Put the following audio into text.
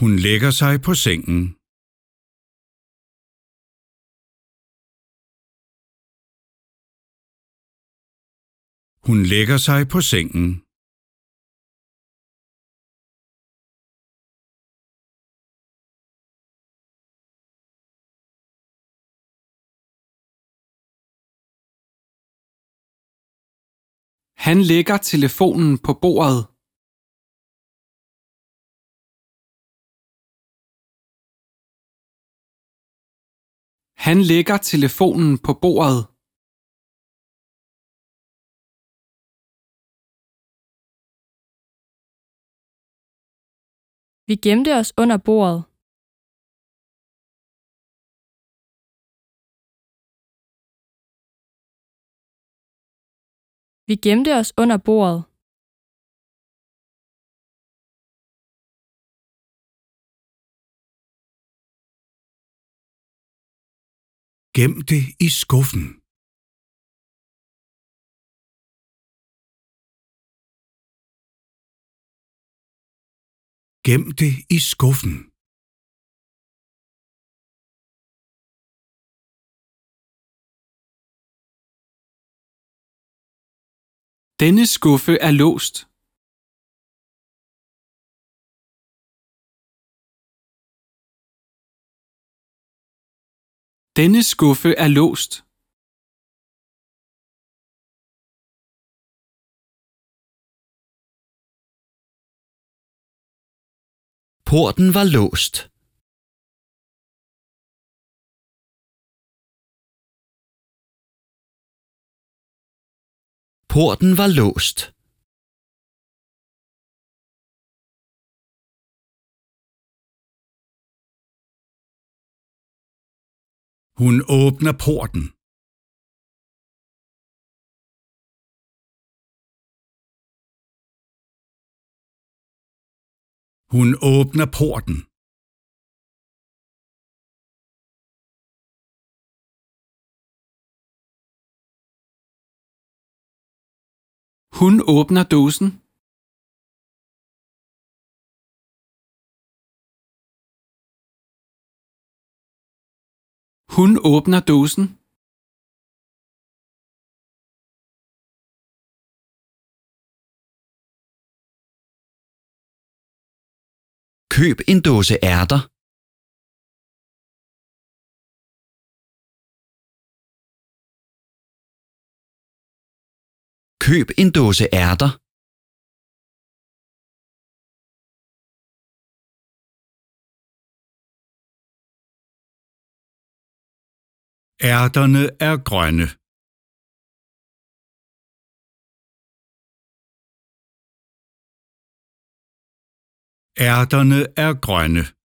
Hun lægger sig på sengen. Hun lægger sig på sengen. Han lægger telefonen på bordet. Han lægger telefonen på bordet. Vi gemte os under bordet. Vi gemte os under bordet. Gem det i skuffen. Gem det i skuffen. Denne skuffe er låst. Denne skuffe er låst. Porten var låst. Porten var låst. Hun åbner porten. Hun åbner porten. Hun åbner dåsen. Hun åbner dåsen. Køb en dåse ærter. Køb en dåse ærter. Ærterne er grønne. Ærterne er grønne.